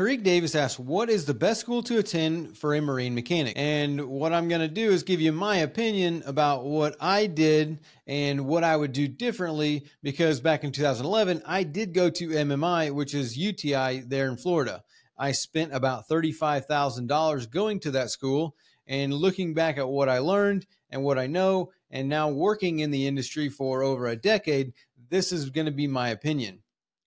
Tariq Davis asks, What is the best school to attend for a marine mechanic? And what I'm going to do is give you my opinion about what I did and what I would do differently because back in 2011, I did go to MMI, which is UTI there in Florida. I spent about $35,000 going to that school and looking back at what I learned and what I know, and now working in the industry for over a decade, this is going to be my opinion.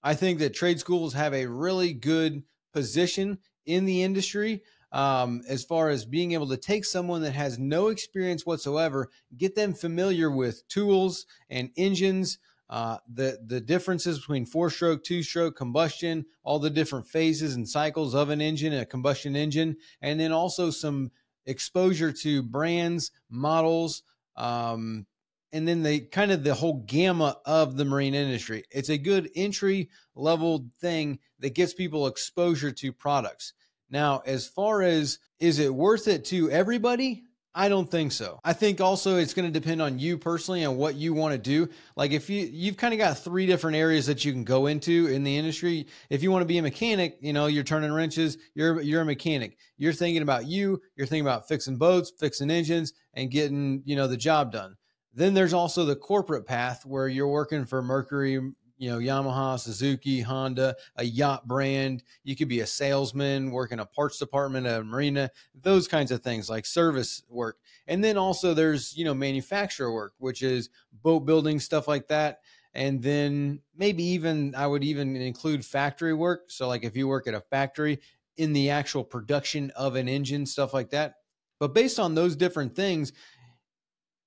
I think that trade schools have a really good position in the industry um, as far as being able to take someone that has no experience whatsoever, get them familiar with tools and engines, uh, the the differences between four stroke, two stroke, combustion, all the different phases and cycles of an engine, a combustion engine, and then also some exposure to brands, models, um, and then the kind of the whole gamma of the marine industry. It's a good entry level thing that gets people exposure to products. Now, as far as is it worth it to everybody? I don't think so. I think also it's going to depend on you personally and what you want to do. Like if you you've kind of got three different areas that you can go into in the industry. If you want to be a mechanic, you know, you're turning wrenches, you're you're a mechanic. You're thinking about you, you're thinking about fixing boats, fixing engines and getting, you know, the job done. Then there's also the corporate path where you're working for Mercury, you know, Yamaha, Suzuki, Honda, a yacht brand. You could be a salesman, work in a parts department a marina, those kinds of things like service work. And then also there's, you know, manufacturer work, which is boat building, stuff like that. And then maybe even I would even include factory work. So, like if you work at a factory in the actual production of an engine, stuff like that. But based on those different things,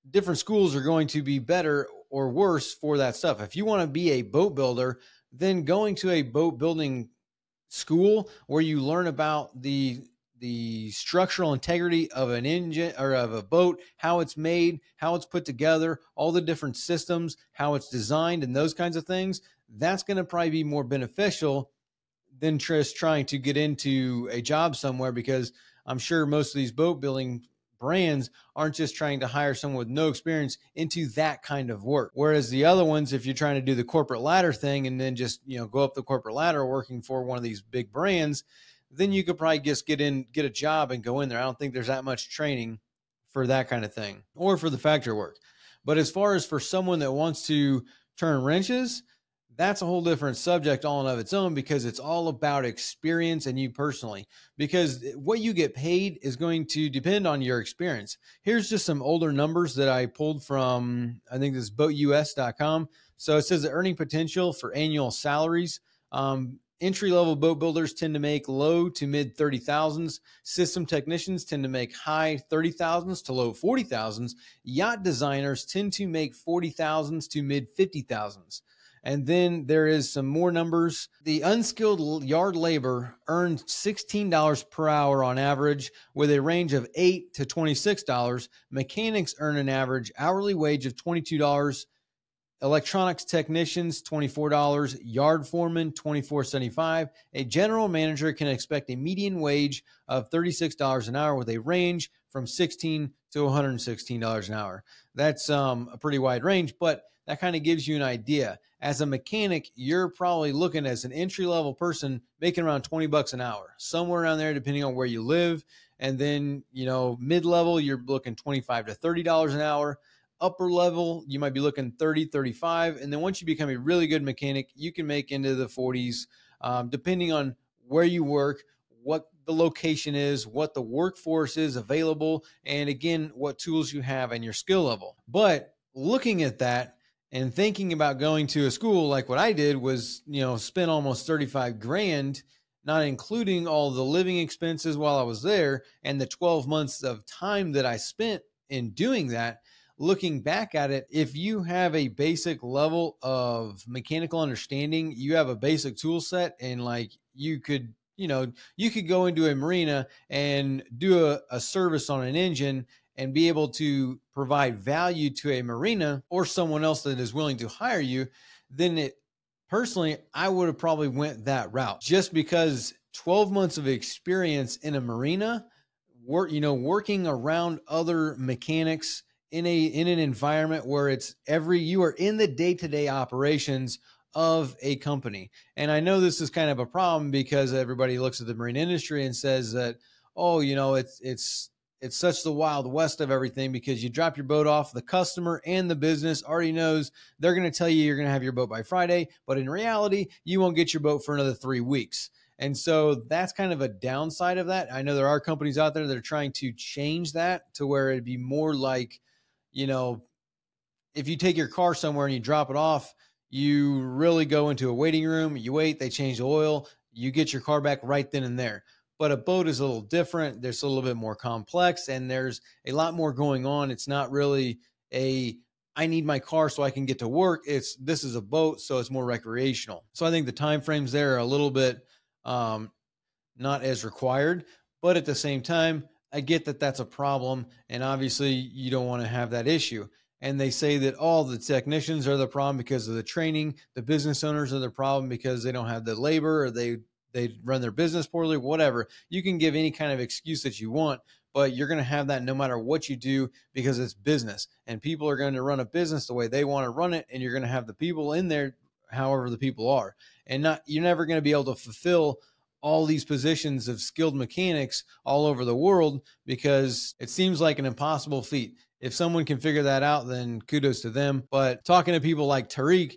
different schools are going to be better or worse for that stuff. If you want to be a boat builder, then going to a boat building school where you learn about the the structural integrity of an engine or of a boat, how it's made, how it's put together, all the different systems, how it's designed, and those kinds of things, that's going to probably be more beneficial than just trying to get into a job somewhere because I'm sure most of these boat building brands aren't just trying to hire someone with no experience into that kind of work. Whereas the other ones, if you're trying to do the corporate ladder thing and then just, you know, go up the corporate ladder working for one of these big brands, then you could probably just get in, get a job and go in there. I don't think there's that much training for that kind of thing or for the factory work. But as far as for someone that wants to turn wrenches, that's a whole different subject all in of its own because it's all about experience and you personally because what you get paid is going to depend on your experience here's just some older numbers that i pulled from i think this is boatus.com so it says the earning potential for annual salaries um, entry level boat builders tend to make low to mid 30,000s. System technicians tend to make high 30,000s to low 40,000s. Yacht designers tend to make 40,000s to mid 50,000s. And then there is some more numbers. The unskilled yard labor earned $16 per hour on average with a range of 8 to $26. Mechanics earn an average hourly wage of $22. Electronics technicians $24, yard foreman $24.75. A general manager can expect a median wage of $36 an hour with a range from 16 to $116 an hour. That's um, a pretty wide range, but that kind of gives you an idea. As a mechanic, you're probably looking as an entry level person making around 20 bucks an hour, somewhere around there, depending on where you live. And then, you know, mid level, you're looking 25 to $30 an hour. Upper level, you might be looking 30, 35. And then once you become a really good mechanic, you can make into the 40s, um, depending on where you work, what the location is, what the workforce is available, and again, what tools you have and your skill level. But looking at that, and thinking about going to a school like what I did was, you know, spend almost 35 grand, not including all the living expenses while I was there and the 12 months of time that I spent in doing that. Looking back at it, if you have a basic level of mechanical understanding, you have a basic tool set, and like you could, you know, you could go into a marina and do a, a service on an engine and be able to provide value to a marina or someone else that is willing to hire you, then it personally, I would have probably went that route just because 12 months of experience in a marina, work, you know, working around other mechanics in a in an environment where it's every you are in the day-to-day operations of a company. And I know this is kind of a problem because everybody looks at the marine industry and says that, oh, you know, it's it's it's such the wild west of everything because you drop your boat off the customer and the business already knows they're going to tell you you're going to have your boat by friday but in reality you won't get your boat for another three weeks. And so that's kind of a downside of that. I know there are companies out there that are trying to change that to where it'd be more like you know if you take your car somewhere and you drop it off you really go into a waiting room you wait they change the oil you get your car back right then and there but a boat is a little different. There's a little bit more complex and there's a lot more going on. It's not really a I need my car so I can get to work. It's this is a boat, so it's more recreational. So I think the time frames there are a little bit um, not as required, but at the same time, I get that that's a problem, and obviously you don't want to have that issue. And they say that all the technicians are the problem because of the training. The business owners are the problem because they don't have the labor or they they run their business poorly, whatever. You can give any kind of excuse that you want, but you're going to have that no matter what you do because it's business and people are going to run a business the way they want to run it and you're going to have the people in there however the people are. And not you're never going to be able to fulfill all these positions of skilled mechanics all over the world because it seems like an impossible feat. If someone can figure that out, then kudos to them. But talking to people like Tariq,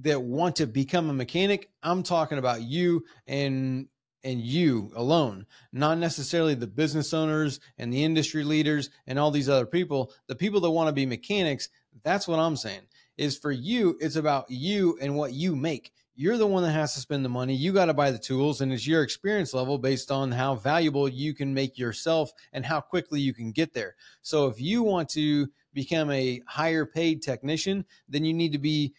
that want to become a mechanic. I'm talking about you and and you alone, not necessarily the business owners and the industry leaders and all these other people. The people that want to be mechanics, that's what I'm saying. Is for you, it's about you and what you make. You're the one that has to spend the money. You got to buy the tools, and it's your experience level based on how valuable you can make yourself and how quickly you can get there. So, if you want to become a higher paid technician, then you need to be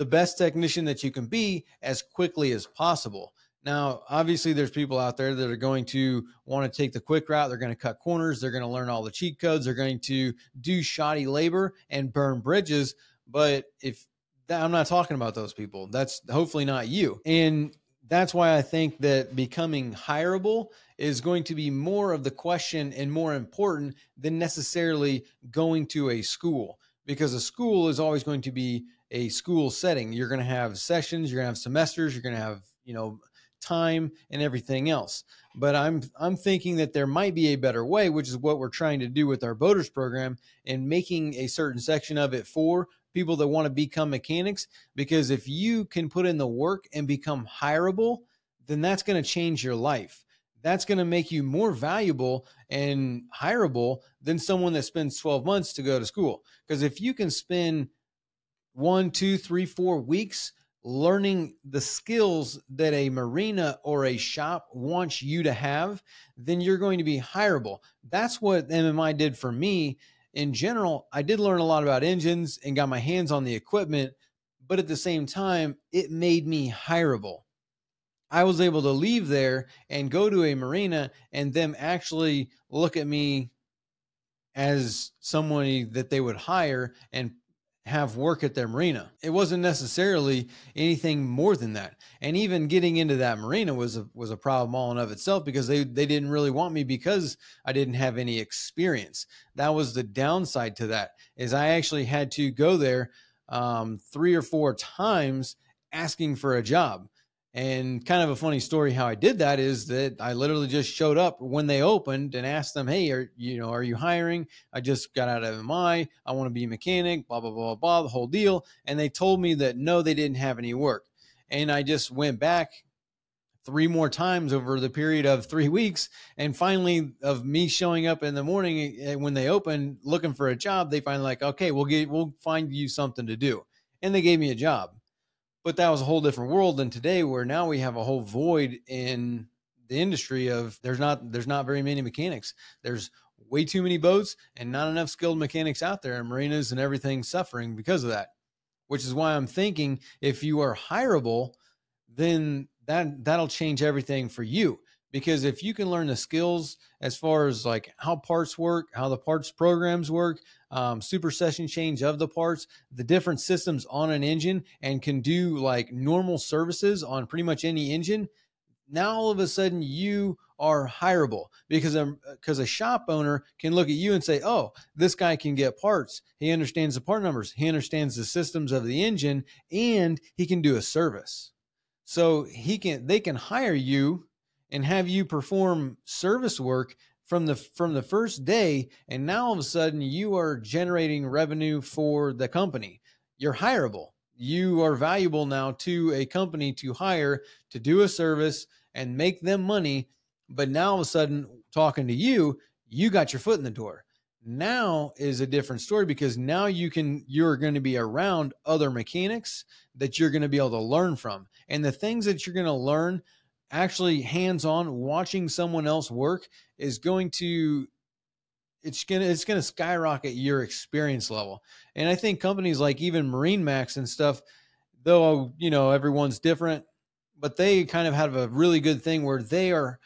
the best technician that you can be as quickly as possible. Now, obviously, there's people out there that are going to want to take the quick route. They're going to cut corners. They're going to learn all the cheat codes. They're going to do shoddy labor and burn bridges. But if I'm not talking about those people, that's hopefully not you. And that's why I think that becoming hireable is going to be more of the question and more important than necessarily going to a school because a school is always going to be a school setting. You're going to have sessions, you're going to have semesters, you're going to have, you know, time and everything else. But I'm I'm thinking that there might be a better way, which is what we're trying to do with our boaters program and making a certain section of it for people that want to become mechanics because if you can put in the work and become hireable, then that's going to change your life. That's going to make you more valuable and hireable than someone that spends 12 months to go to school. Because if you can spend one, two, three, four weeks learning the skills that a marina or a shop wants you to have, then you're going to be hireable. That's what MMI did for me. In general, I did learn a lot about engines and got my hands on the equipment, but at the same time, it made me hireable. I was able to leave there and go to a marina and them actually look at me as someone that they would hire and have work at their marina. It wasn't necessarily anything more than that. And even getting into that marina was a, was a problem all in of itself because they, they didn't really want me because I didn't have any experience. That was the downside to that is I actually had to go there um, three or four times asking for a job. And kind of a funny story how I did that is that I literally just showed up when they opened and asked them, "Hey, are you know, are you hiring? I just got out of MI. I want to be a mechanic, blah blah blah blah, the whole deal." And they told me that no, they didn't have any work. And I just went back three more times over the period of 3 weeks and finally of me showing up in the morning eh, when they opened looking for a job, they finally like, "Okay, we'll get we'll find you something to do." And they gave me a job but that was a whole different world than today where now we have a whole void in the industry of there's not there's not very many mechanics. There's way too many boats and not enough skilled mechanics out there and marinas and everything suffering because of that. Which is why i'm thinking if you are hireable then that that'll change everything for you because if you can learn the skills as far as like how parts work how the parts programs work um, supersession change of the parts the different systems on an engine and can do like normal services on pretty much any engine now all of a sudden you are hireable because a, because a shop owner can look at you and say, oh, this guy can get parts. He understands the part numbers. He understands the systems of the engine and he can do a service. So he can, they can hire you and have you perform service work from the from the first day and now all of a sudden you are generating revenue for the company you're hireable you are valuable now to a company to hire to do a service and make them money. But now all of a sudden, talking to you, you got your foot in the door. Now is a different story because now you can, you're going to be around other mechanics that you're going to be able to learn from. And the things that you're going to learn actually hands on watching someone else work is going to it's gonna it's gonna skyrocket your experience level. And I think companies like even MarineMax and stuff, though you know everyone's different, but they kind of have a really good thing where they are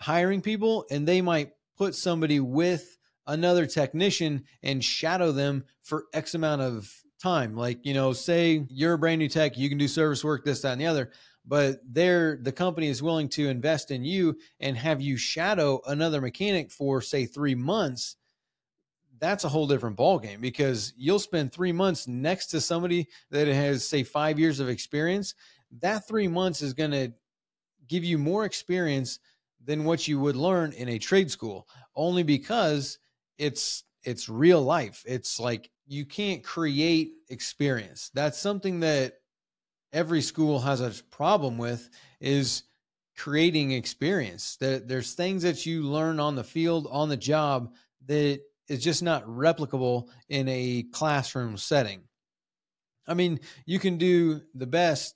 hiring people and they might put somebody with another technician and shadow them for X amount of time. Like, you know, say you're a brand new tech, you can do service work, this, that, and the other, but they're the company is willing to invest in you and have you shadow another mechanic for say three months that's a whole different ballgame because you'll spend three months next to somebody that has, say, five years of experience. That three months is going to give you more experience than what you would learn in a trade school, only because it's it's real life. It's like you can't create experience. That's something that every school has a problem with is creating experience. That there's things that you learn on the field, on the job that is just not replicable in a classroom setting. I mean, you can do the best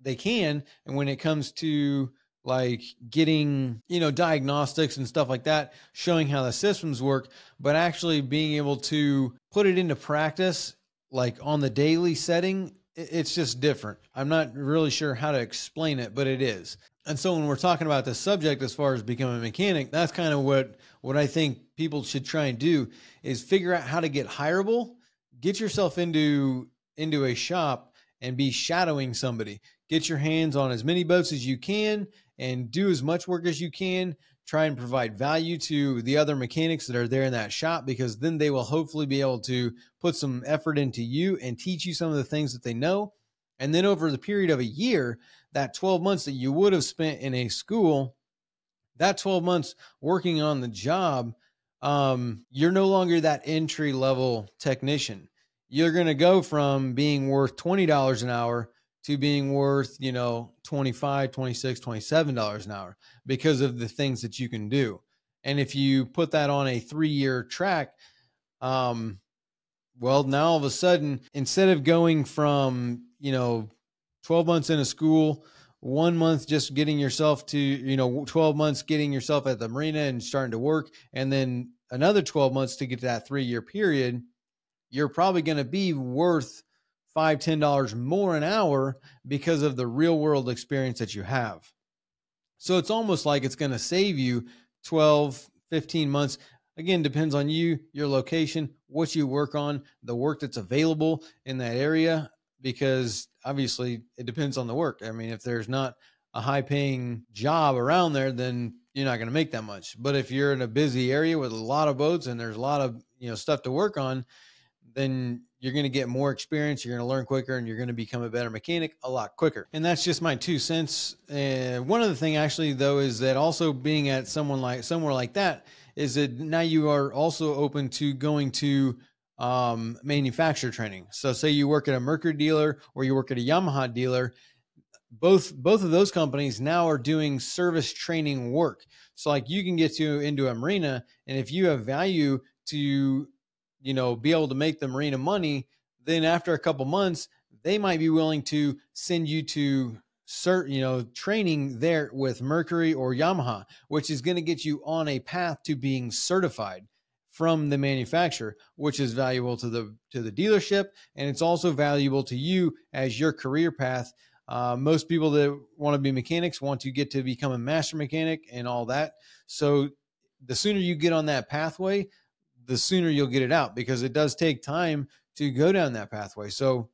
they can, and when it comes to like getting, you know, diagnostics and stuff like that, showing how the systems work, but actually being able to put it into practice, like on the daily setting, it's just different. I'm not really sure how to explain it, but it is. And so when we're talking about the subject as far as becoming a mechanic, that's kind of what what I think people should try and do is figure out how to get hireable, get yourself into into a shop and be shadowing somebody. Get your hands on as many boats as you can and do as much work as you can. Try and provide value to the other mechanics that are there in that shop because then they will hopefully be able to put some effort into you and teach you some of the things that they know. And then over the period of a year, that 12 months that you would have spent in a school, that 12 months working on the job, um, you're no longer that entry level technician. You're going to go from being worth $20 an hour to being worth, you know, 25, 26, 27 dollars an hour because of the things that you can do. And if you put that on a 3-year track, um well, now all of a sudden instead of going from, you know, 12 months in a school, one month just getting yourself to, you know, 12 months getting yourself at the marina and starting to work, and then another 12 months to get to that three year period, you're probably going to be worth five, ten dollars more an hour because of the real world experience that you have. So it's almost like it's going to save you 12, 15 months. Again, depends on you, your location, what you work on, the work that's available in that area because obviously it depends on the work. I mean, if there's not a high paying job around there, then you're not going to make that much. But if you're in a busy area with a lot of boats and there's a lot of, you know, stuff to work on, then you're going to get more experience, you're going to learn quicker and you're going to become a better mechanic a lot quicker. And that's just my two cents. And one other thing actually though is that also being at someone like somewhere like that is that now you are also open to going to um, manufacturer training. So, say you work at a Mercury dealer or you work at a Yamaha dealer, both both of those companies now are doing service training work. So, like you can get to into a marina, and if you have value to, you know, be able to make the marina money, then after a couple months, they might be willing to send you to cert, you know, training there with Mercury or Yamaha, which is going to get you on a path to being certified from the manufacturer, which is valuable to the to the dealership, and it's also valuable to you as your career path. Uh, most people that want to be mechanics want to get to become a master mechanic and all that. So the sooner you get on that pathway, the sooner you'll get it out because it does take time to go down that pathway. So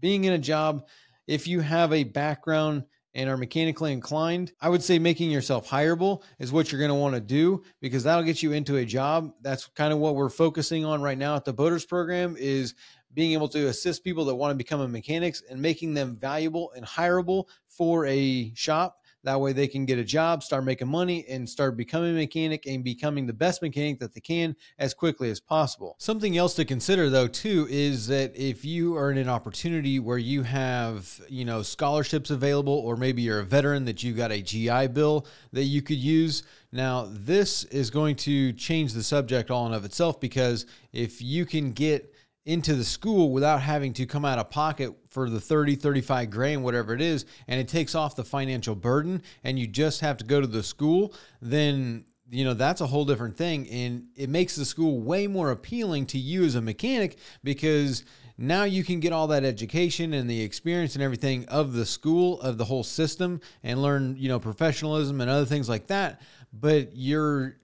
being in a job, if you have a background and are mechanically inclined, I would say making yourself hireable is what you're going to want to do because that'll get you into a job. That's kind of what we're focusing on right now at the Boaters program is being able to assist people that want to become a mechanics and making them valuable and hireable for a shop that way they can get a job, start making money, and start becoming a mechanic and becoming the best mechanic that they can as quickly as possible. Something else to consider though too is that if you are in an opportunity where you have, you know, scholarships available, or maybe you're a veteran that you got a GI Bill that you could use. Now, this is going to change the subject all in of itself because if you can get into the school without having to come out of pocket for the 30 35 grand whatever it is and it takes off the financial burden and you just have to go to the school then you know that's a whole different thing and it makes the school way more appealing to you as a mechanic because now you can get all that education and the experience and everything of the school of the whole system and learn you know professionalism and other things like that but you're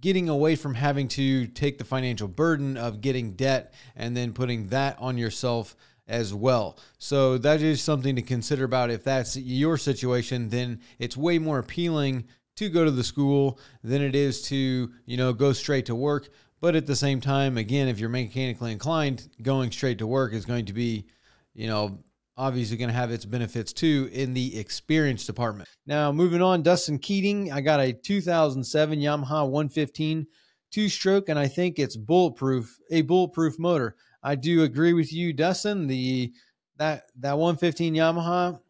getting away from having to take the financial burden of getting debt and then putting that on yourself as well. So that is something to consider about if that's your situation then it's way more appealing to go to the school than it is to, you know, go straight to work, but at the same time again if you're mechanically inclined, going straight to work is going to be, you know, obviously going to have its benefits too in the experience department. Now, moving on, Dustin Keating, I got a 2007 Yamaha 115 two stroke, and I think it's bulletproof, a bulletproof motor. I do agree with you, Dustin. The that that 115 Yamaha,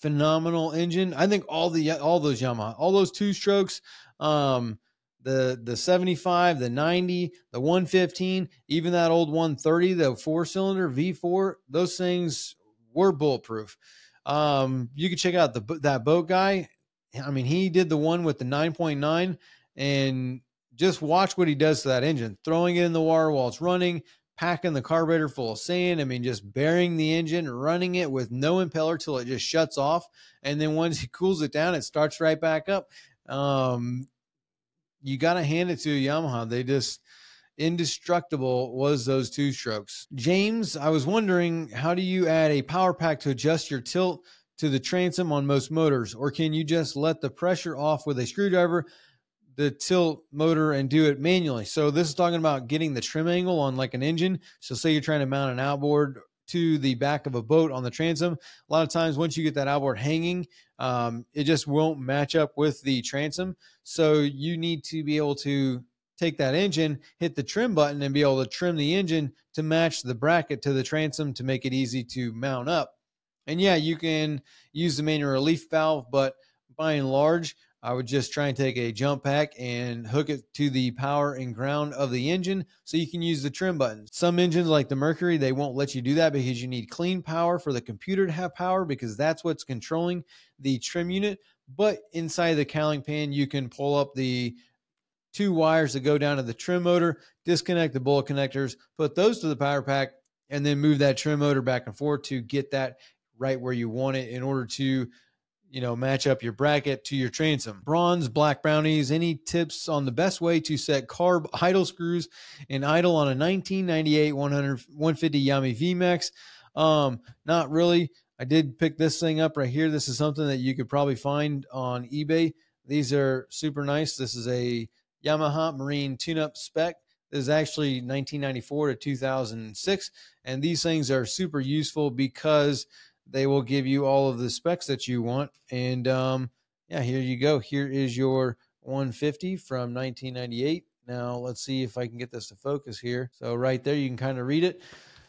phenomenal engine. I think all the all those Yamaha, all those two strokes, um, the the 75, the 90, the 115, even that old 130, the four cylinder V4, those things were bulletproof. Um, you can check out the that boat guy. I mean, he did the one with the 9.9 and just watch what he does to that engine, throwing it in the water while it's running, packing the carburetor full of sand. I mean, just burying the engine, running it with no impeller till it just shuts off. And then once he cools it down, it starts right back up. Um, you got to hand it to Yamaha. They just, indestructible was those two strokes. James, I was wondering how do you add a power pack to adjust your tilt to the transom on most motors, or can you just let the pressure off with a screwdriver, the tilt motor, and do it manually? So, this is talking about getting the trim angle on like an engine. So, say you're trying to mount an outboard to the back of a boat on the transom. A lot of times, once you get that outboard hanging, um, it just won't match up with the transom. So, you need to be able to take that engine, hit the trim button, and be able to trim the engine to match the bracket to the transom to make it easy to mount up. And yeah, you can use the manual relief valve, but by and large, I would just try and take a jump pack and hook it to the power and ground of the engine so you can use the trim buttons. Some engines like the Mercury, they won't let you do that because you need clean power for the computer to have power because that's what's controlling the trim unit. But inside the cowling pan, you can pull up the two wires that go down to the trim motor, disconnect the bullet connectors, put those to the power pack, and then move that trim motor back and forth to get that right where you want it in order to you know match up your bracket to your transom. Bronze black brownies any tips on the best way to set carb idle screws and idle on a 1998 100 150 yami vmax um not really. I did pick this thing up right here. This is something that you could probably find on ebay. These are super nice. This is a Yamaha Marine tune-up spec. This is actually 1994 to 2006, and these things are super useful because they will give you all of the specs that you want. And um, yeah, here you go. Here is your 150 from 1998. Now let's see if I can get this to focus here. So right there, you can kind of read it.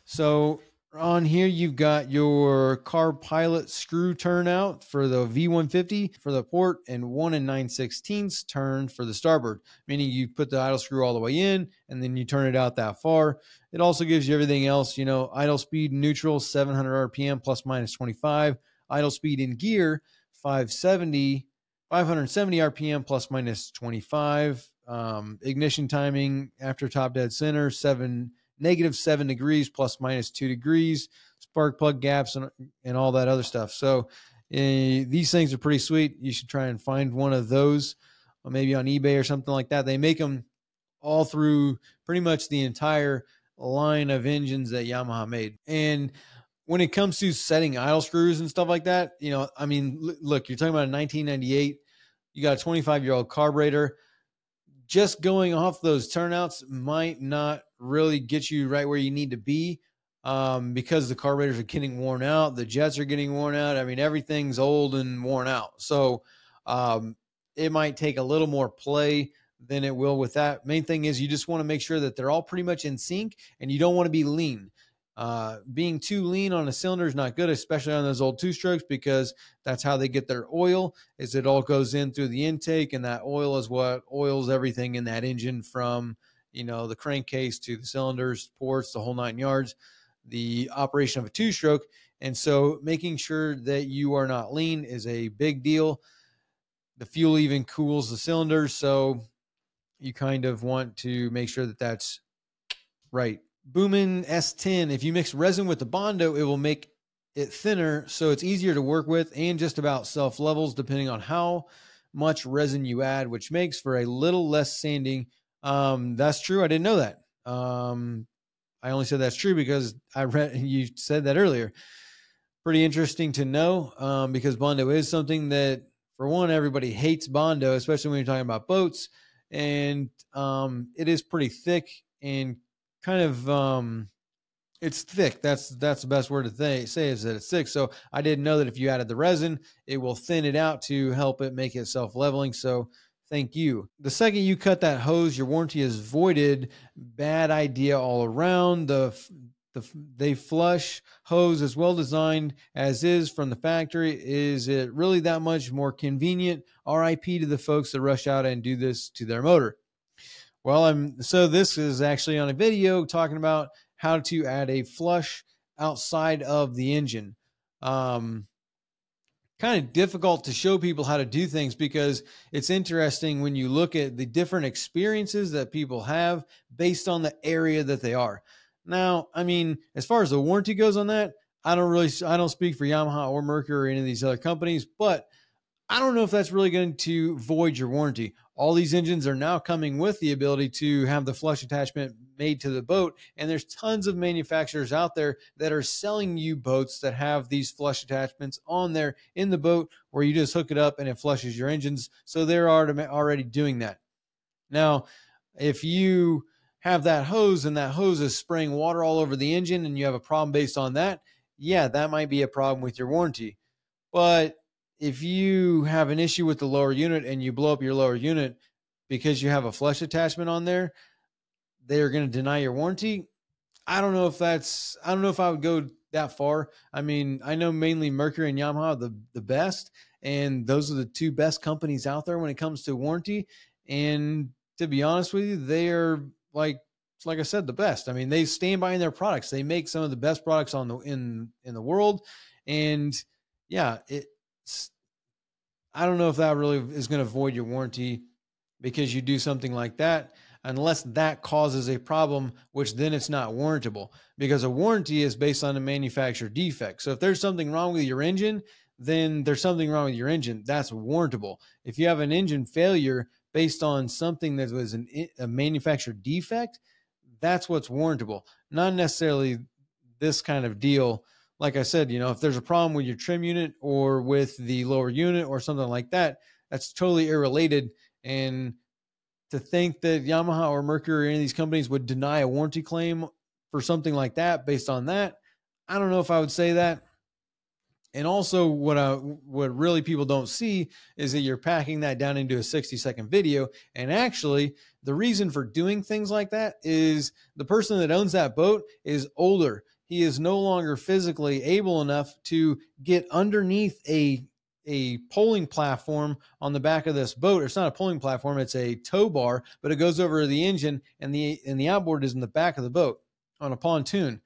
So on here, you've got your Carb Pilot screw turnout for the V150 for the port and 1 and 9 16ths turn for the starboard, meaning you put the idle screw all the way in and then you turn it out that far. It also gives you everything else, you know, idle speed neutral, 700 RPM plus minus 25, idle speed in gear, 570, 570 RPM plus minus 25, um, ignition timing after top dead center, 7 negative seven degrees plus minus two degrees, spark plug gaps, and, and all that other stuff. So uh, these things are pretty sweet. You should try and find one of those, maybe on eBay or something like that. They make them all through pretty much the entire line of engines that Yamaha made. And when it comes to setting idle screws and stuff like that, you know, I mean, look, you're talking about a 1998, you got a 25 year old carburetor. Just going off those turnouts might not really get you right where you need to be um, because the carburetors are getting worn out, the jets are getting worn out. I mean, everything's old and worn out. So um, it might take a little more play than it will with that. Main thing is you just want to make sure that they're all pretty much in sync and you don't want to be lean. Uh, being too lean on a cylinder is not good, especially on those old two strokes, because that's how they get their oil. Is it all goes in through the intake, and that oil is what oils everything in that engine from you know the crankcase to the cylinders, ports, the whole nine yards. The operation of a two stroke, and so making sure that you are not lean is a big deal. The fuel even cools the cylinders, so you kind of want to make sure that that's right. Boomin S10, if you mix resin with the Bondo, it will make it thinner so it's easier to work with and just about self levels depending on how much resin you add, which makes for a little less sanding. Um, that's true. I didn't know that. Um, I only said that's true because I read you said that earlier. Pretty interesting to know um, because Bondo is something that, for one, everybody hates Bondo, especially when you're talking about boats and um, it is pretty thick and kind of um, it's thick. That's that's the best word to th- say is that it's thick. So I didn't know that if you added the resin, it will thin it out to help it make it self leveling. So thank you. The second you cut that hose, your warranty is voided. Bad idea all around. The the they flush hose as well designed as is from the factory. Is it really that much more convenient? RIP to the folks that rush out and do this to their motor. Well, I'm so this is actually on a video talking about how to add a flush outside of the engine. Um, kind of difficult to show people how to do things because it's interesting when you look at the different experiences that people have based on the area that they are. Now, I mean, as far as the warranty goes on that, I don't really, I don't speak for Yamaha or Mercury or any of these other companies, but I don't know if that's really going to void your warranty. All these engines are now coming with the ability to have the flush attachment made to the boat. And there's tons of manufacturers out there that are selling you boats that have these flush attachments on there in the boat where you just hook it up and it flushes your engines. So they're already doing that. Now, if you have that hose and that hose is spraying water all over the engine and you have a problem based on that, yeah, that might be a problem with your warranty. But if you have an issue with the lower unit and you blow up your lower unit because you have a flush attachment on there, they're going to deny your warranty. I don't know if that's, I don't know if I would go that far. I mean, I know mainly Mercury and Yamaha the the best, and those are the two best companies out there when it comes to warranty. And to be honest with you, they are like like I said, the best. I mean, they stand by in their products. They make some of the best products on the in in the world, and yeah, it's. I don't know if that really is going to void your warranty because you do something like that, unless that causes a problem, which then it's not warrantable because a warranty is based on a manufacturer defect. So if there's something wrong with your engine, then there's something wrong with your engine. That's warrantable. If you have an engine failure based on something that was an, a manufacturer defect, that's what's warrantable, not necessarily this kind of deal. Like I said, you know, if there's a problem with your trim unit or with the lower unit or something like that, that's totally irrelated. And to think that Yamaha or Mercury or any of these companies would deny a warranty claim for something like that based on that, I don't know if I would say that. And also, what I, what really people don't see is that you're packing that down into a 60 second video. And actually, the reason for doing things like that is the person that owns that boat is older. He is no longer physically able enough to get underneath a a poling platform on the back of this boat. It's not a poling platform; it's a tow bar, but it goes over the engine, and the and the outboard is in the back of the boat on a pontoon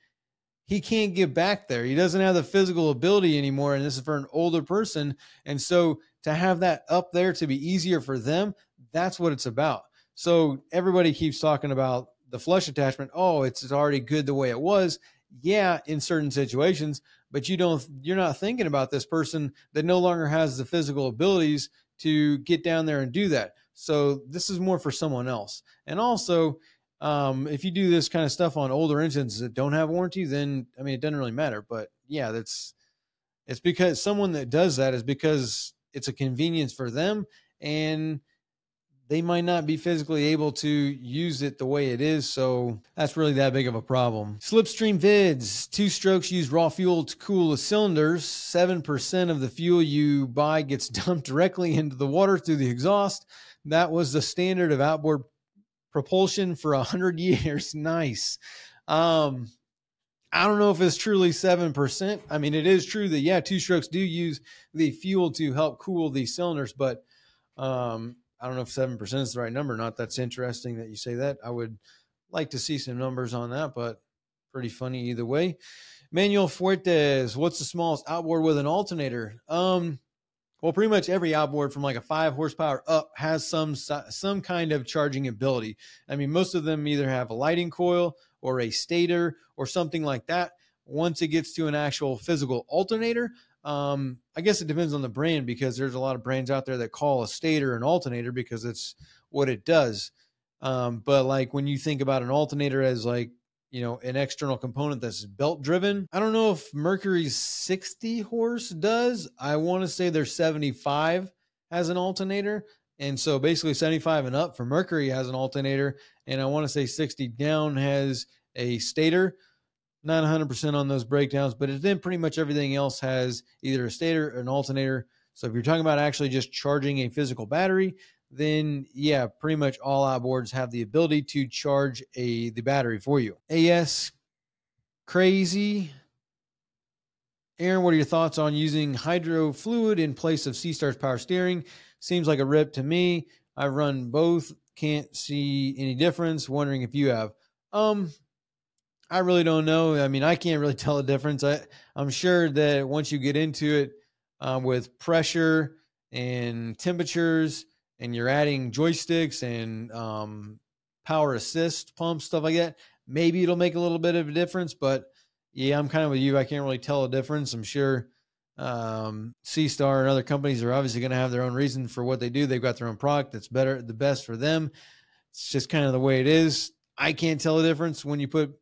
he can't get back there. He doesn't have the physical ability anymore. And this is for an older person. And so to have that up there to be easier for them, that's what it's about. So everybody keeps talking about the flush attachment. Oh, it's already good the way it was. Yeah, in certain situations, but you don't you're not thinking about this person that no longer has the physical abilities to get down there and do that. So this is more for someone else. And also, um, if you do this kind of stuff on older engines that don't have warranty, then I mean it doesn't really matter. But yeah, that's it's because someone that does that is because it's a convenience for them and they might not be physically able to use it the way it is. So that's really that big of a problem. Slipstream vids, two strokes use raw fuel to cool the cylinders. 7% of the fuel you buy gets dumped directly into the water through the exhaust. That was the standard of outboard propulsion for a hundred years. nice. Um, I don't know if it's truly 7%. I mean, it is true that, yeah, two strokes do use the fuel to help cool these cylinders, but um, I don't know if 7% is the right number or not. That's interesting that you say that. I would like to see some numbers on that, but pretty funny either way. Manuel Fuertes, what's the smallest outboard with an alternator? Um, well, pretty much every outboard from like a five horsepower up has some some kind of charging ability. I mean, most of them either have a lighting coil or a stator or something like that. Once it gets to an actual physical alternator, um, I guess it depends on the brand because there's a lot of brands out there that call a stator an alternator because it's what it does. Um, but like when you think about an alternator as like you know an external component that's belt driven, I don't know if Mercury's 60 horse does. I want to say their 75 has an alternator. And so basically 75 and up for Mercury has an alternator. And I want to say 60 down has a stator not 100% on those breakdowns, but then pretty much everything else has either a stator or an alternator. So if you're talking about actually just charging a physical battery, then yeah, pretty much all outboards have the ability to charge a the battery for you. AS crazy. Aaron, what are your thoughts on using hydro fluid in place of Seastar's power steering? Seems like a rip to me. I've run both, can't see any difference. Wondering if you have. Um, I really don't know. I mean, I can't really tell a difference. I, I'm sure that once you get into it um, with pressure and temperatures, and you're adding joysticks and um, power assist pumps, stuff like that, maybe it'll make a little bit of a difference. But yeah, I'm kind of with you. I can't really tell a difference. I'm sure um, Seastar and other companies are obviously going to have their own reason for what they do. They've got their own product that's better, the best for them. It's just kind of the way it is. I can't tell a difference when you put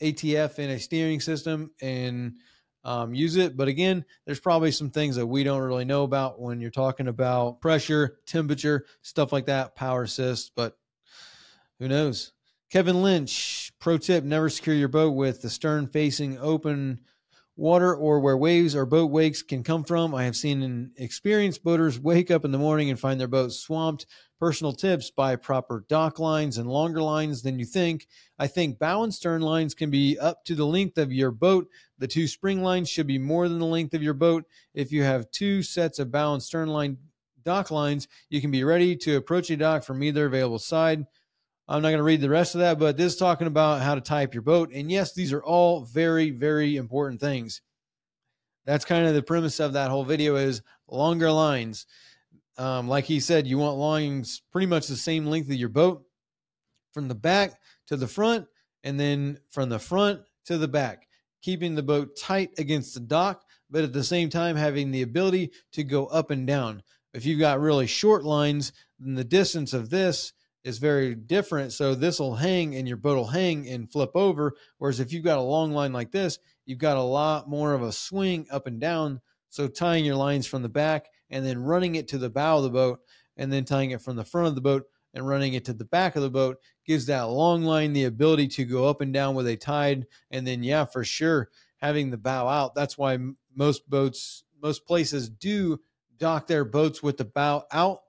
ATF in a steering system and um, use it. But again, there's probably some things that we don't really know about when you're talking about pressure, temperature, stuff like that, power assist. But who knows? Kevin Lynch, pro tip never secure your boat with the stern facing open water or where waves or boat wakes can come from. I have seen experienced boaters wake up in the morning and find their boat swamped Personal tips buy proper dock lines and longer lines than you think. I think bow and stern lines can be up to the length of your boat. The two spring lines should be more than the length of your boat. If you have two sets of bow and stern line dock lines, you can be ready to approach a dock from either available side. I'm not going to read the rest of that, but this is talking about how to tie up your boat. And yes, these are all very, very important things. That's kind of the premise of that whole video is longer lines. Um, like he said, you want lines pretty much the same length of your boat from the back to the front, and then from the front to the back, keeping the boat tight against the dock, but at the same time having the ability to go up and down. If you've got really short lines, then the distance of this is very different. So this will hang and your boat will hang and flip over. Whereas if you've got a long line like this, you've got a lot more of a swing up and down. So tying your lines from the back and then running it to the bow of the boat and then tying it from the front of the boat and running it to the back of the boat gives that long line the ability to go up and down with a tide. And then, yeah, for sure, having the bow out. That's why most boats, most places do dock their boats with the bow out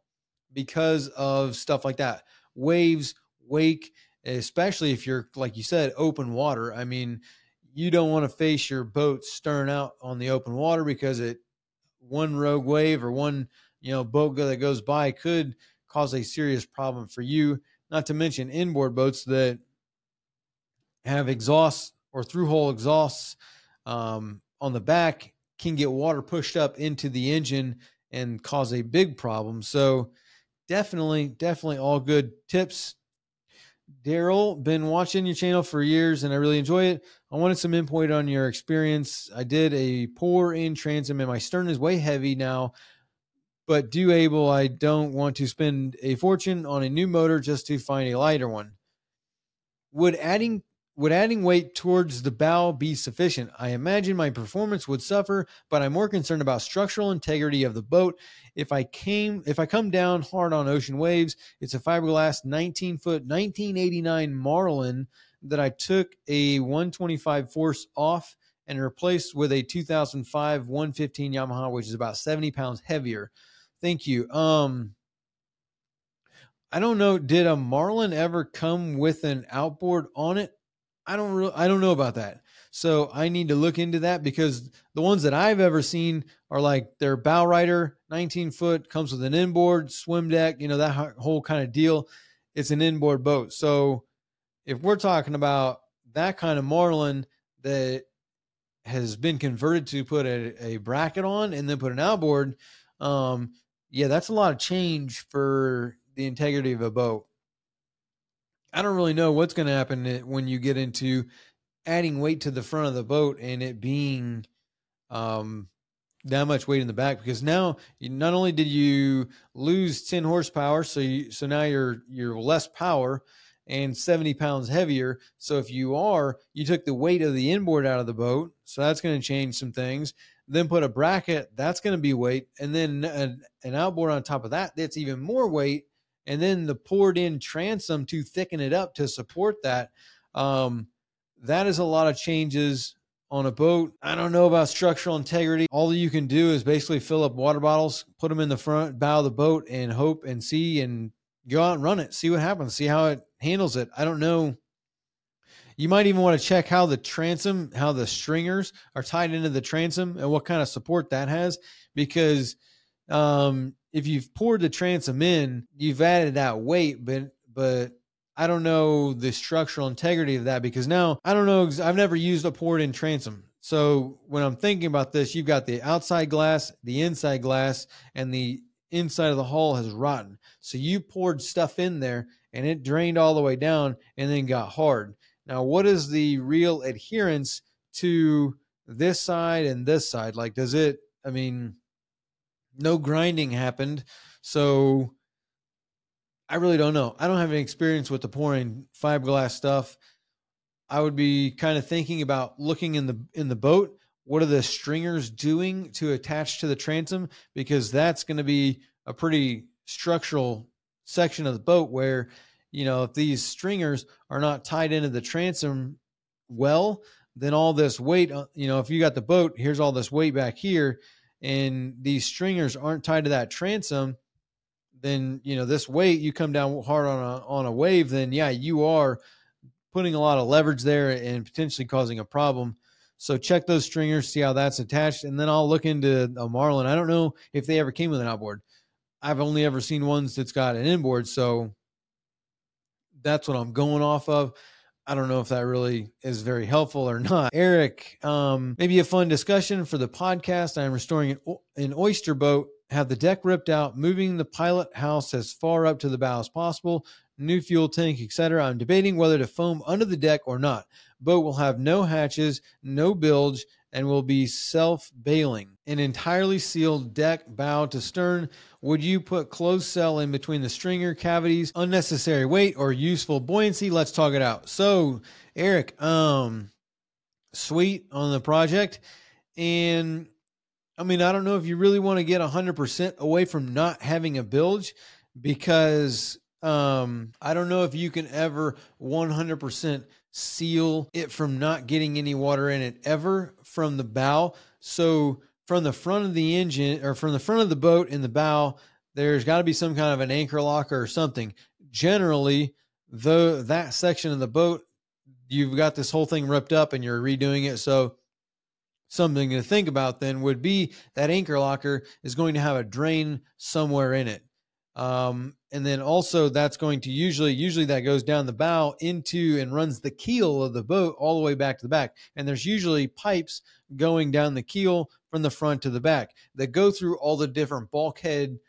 because of stuff like that. Waves, wake, especially if you're, like you said, open water. I mean, you don't want to face your boat stern out on the open water because it one rogue wave or one you know boat that goes by could cause a serious problem for you. Not to mention inboard boats that have exhausts or through hole exhausts um, on the back can get water pushed up into the engine and cause a big problem. So definitely, definitely all good tips. Daryl, been watching your channel for years and I really enjoy it. I wanted some input on your experience. I did a pour in transom and my stern is way heavy now, but do able, I don't want to spend a fortune on a new motor just to find a lighter one. Would adding would adding weight towards the bow be sufficient? I imagine my performance would suffer, but I'm more concerned about structural integrity of the boat. If I came if I come down hard on ocean waves, it's a fiberglass 19 foot 1989 Marlin that I took a 125 force off and replaced with a 2005 115 Yamaha, which is about 70 pounds heavier. Thank you. Um, I don't know. Did a Marlin ever come with an outboard on it? I don't I don't know about that. So I need to look into that because the ones that I've ever seen are like their bow rider, 19 foot, comes with an inboard, swim deck, you know, that whole kind of deal. It's an inboard boat. So if we're talking about that kind of Marlin that has been converted to put a, a bracket on and then put an outboard, um, yeah, that's a lot of change for the integrity of a boat. I don't really know what's going to happen when you get into adding weight to the front of the boat and it being um, that much weight in the back because now you, not only did you lose 10 horsepower so you so now you're you're less power and 70 pounds heavier. So if you are you took the weight of the inboard out of the boat so that's going to change some things. Then put a bracket that's going to be weight and then an, an outboard on top of that that's even more weight and then the poured in transom to thicken it up to support that. Um, that is a lot of changes on a boat. I don't know about structural integrity. All that you can do is basically fill up water bottles, put them in the front bow the boat, and hope and see and go out and run it. See what happens. See how it handles it. I don't know. You might even want to check how the transom, how the stringers are tied into the transom, and what kind of support that has, because um, if you've poured the transom in, you've added that weight, but but I don't know the structural integrity of that because now I don't know. I've never used a poured in transom. So when I'm thinking about this, you've got the outside glass, the inside glass, and the inside of the hull has rotten. So you poured stuff in there and it drained all the way down and then got hard. Now, what is the real adherence to this side and this side? Like, does it, I mean, no grinding happened. So I really don't know. I don't have any experience with the pouring fiberglass stuff. I would be kind of thinking about looking in the in the boat. What are the stringers doing to attach to the transom? Because that's going to be a pretty structural section of the boat where, you know, if these stringers are not tied into the transom well, then all this weight, uh, you know, if you got the boat, here's all this weight back here, and these stringers aren't tied to that transom, then you know this weight you come down hard on a on a wave, then yeah, you are putting a lot of leverage there and potentially causing a problem. So check those stringers, see how that's attached, and then I'll look into a Marlin. I don't know if they ever came with an outboard. I've only ever seen ones that's got an inboard, so that's what I'm going off of. I don't know if that really is very helpful or not. Eric, um, maybe a fun discussion for the podcast. I am restoring an, an oyster boat, have the deck ripped out, moving the pilot house as far up to the bow as possible, new fuel tank, etc. I'm debating whether to foam under the deck or not. Boat will have no hatches, no bilge, and will be self bailing. An entirely sealed deck, bow to stern. Would you put closed cell in between the stringer cavities? Unnecessary weight or useful buoyancy? Let's talk it out. So, Eric, um, sweet on the project. And I mean, I don't know if you really want to get 100% away from not having a bilge because um, I don't know if you can ever 100% seal it from not getting any water in it ever from the bow. So from the front of the engine or from the front of the boat in the bow, there's got to be some kind of an anchor locker or something. Generally, though that section of the boat, you've got this whole thing ripped up and you're redoing it. So something to think about then would be that anchor locker is going to have a drain somewhere in it. Um, and then also that's going to usually usually that goes down the bow into and runs the keel of the boat all the way back to the back. And there's usually pipes going down the keel from the front to the back that go through all the different bulkhead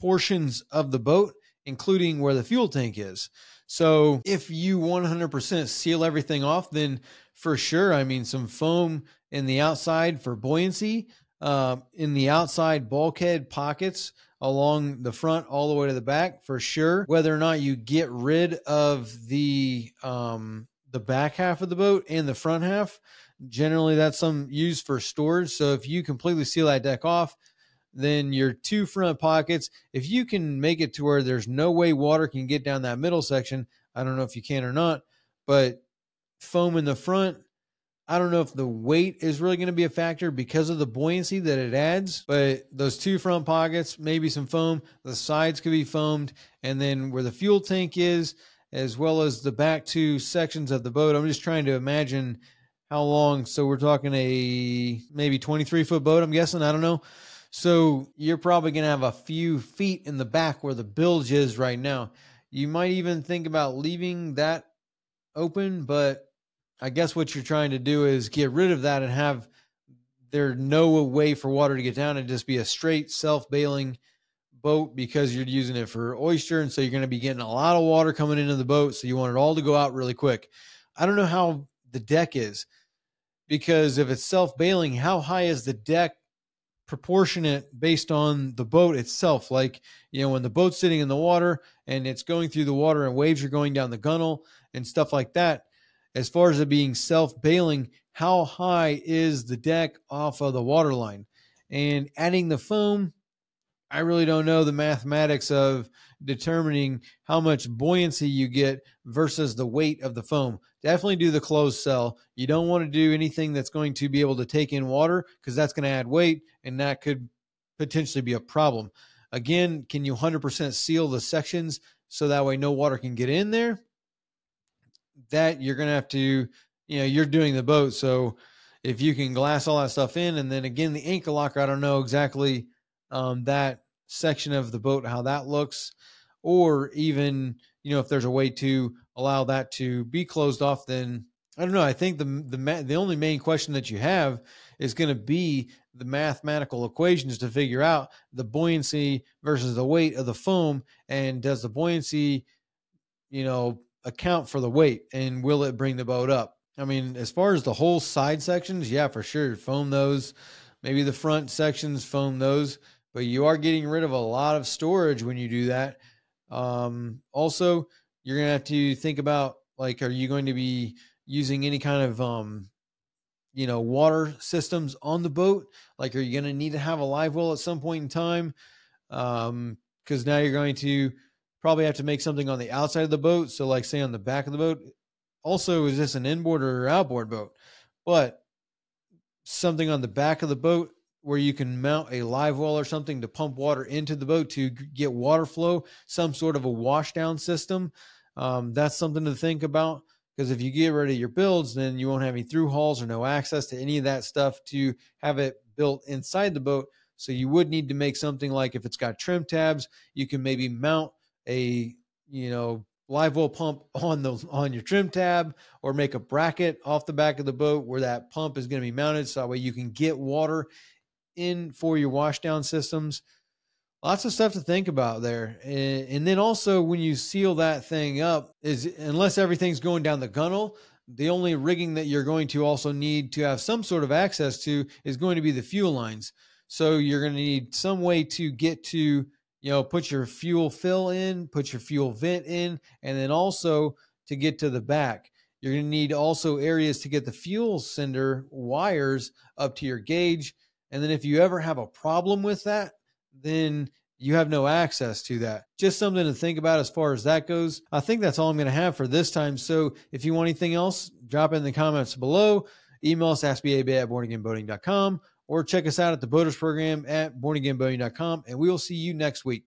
portions of the boat including where the fuel tank is. So if you 100% seal everything off then for sure i mean some foam in the outside for buoyancy uh, in the outside bulkhead pockets along the front all the way to the back for sure. Whether or not you get rid of the um, the back half of the boat and the front half. Generally, that's some used for storage. So if you completely seal that deck off, then your two front pockets, if you can make it to where there's no way water can get down that middle section, I don't know if you can or not, but foam in the front, I don't know if the weight is really going to be a factor because of the buoyancy that it adds, but those two front pockets, maybe some foam, the sides could be foamed, and then where the fuel tank is, as well as the back two sections of the boat. I'm just trying to imagine how long. So we're talking a maybe 23 foot boat, I'm guessing. I don't know. So you're probably going to have a few feet in the back where the bilge is right now. You might even think about leaving that open, but I guess what you're trying to do is get rid of that and have there no way for water to get down and just be a straight self bailing boat because you're using it for oyster. And so you're going to be getting a lot of water coming into the boat. So you want it all to go out really quick. I don't know how the deck is because if it's self bailing, how high is the deck proportionate based on the boat itself? Like, you know, when the boat's sitting in the water and it's going through the water and waves are going down the gunnel and stuff like that as far as it being self bailing, how high is the deck off of the waterline? And adding the foam, I really don't know the mathematics of determining how much buoyancy you get versus the weight of the foam. Definitely do the closed cell. You don't want to do anything that's going to be able to take in water because that's going to add weight and that could potentially be a problem. Again, can you 100% seal the sections so that way no water can get in there? That you're going to have to, you know, you're doing the boat. So if you can glass all that stuff in, and then again, the anchor locker, I don't know exactly um, that section of the boat, how that looks, or even, you know, if there's a way to allow that to be closed off, then I don't know. I think the the the only main question that you have is going to be the mathematical equations to figure out the buoyancy versus the weight of the foam, and does the buoyancy, you know, account for the weight and will it bring the boat up? I mean, as far as the whole side sections, yeah, for sure. Foam those. Maybe the front sections, foam those. But you are getting rid of a lot of storage when you do that. Um, also, you're going to have to think about like, are you going to be using any kind of, um, you know, water systems on the boat? Like, are you going to need to have a live well at some point in time? Um, because now you're going to probably have to make something on the outside of the boat. So, like, say on the back of the boat. Also, is this an inboard or outboard boat? But something on the back of the boat where you can mount a live well or something to pump water into the boat to get water flow, some sort of a washdown system. Um, that's something to think about because if you get rid of your bilge, then you won't have any through hulls or no access to any of that stuff to have it built inside the boat. So you would need to make something like if it's got trim tabs, you can maybe mount a you know live well pump on the on your trim tab or make a bracket off the back of the boat where that pump is going to be mounted so that way you can get water in for your washdown systems. Lots of stuff to think about there. And, and then also when you seal that thing up is unless everything's going down the gunnel the only rigging that you're going to also need to have some sort of access to is going to be the fuel lines. So you're going to need some way to get to you know, put your fuel fill in, put your fuel vent in, and then also to get to the back. You're going to need also areas to get the fuel sender wires up to your gauge. And then if you ever have a problem with that, then you have no access to that. Just something to think about as far as that goes. I think that's all I'm going to have for this time. So if you want anything else, drop it in the comments below. Email us, askbab at bornagainboating.com or check us out at the Boaters Program at bornagainboating.com. And we will see you next week.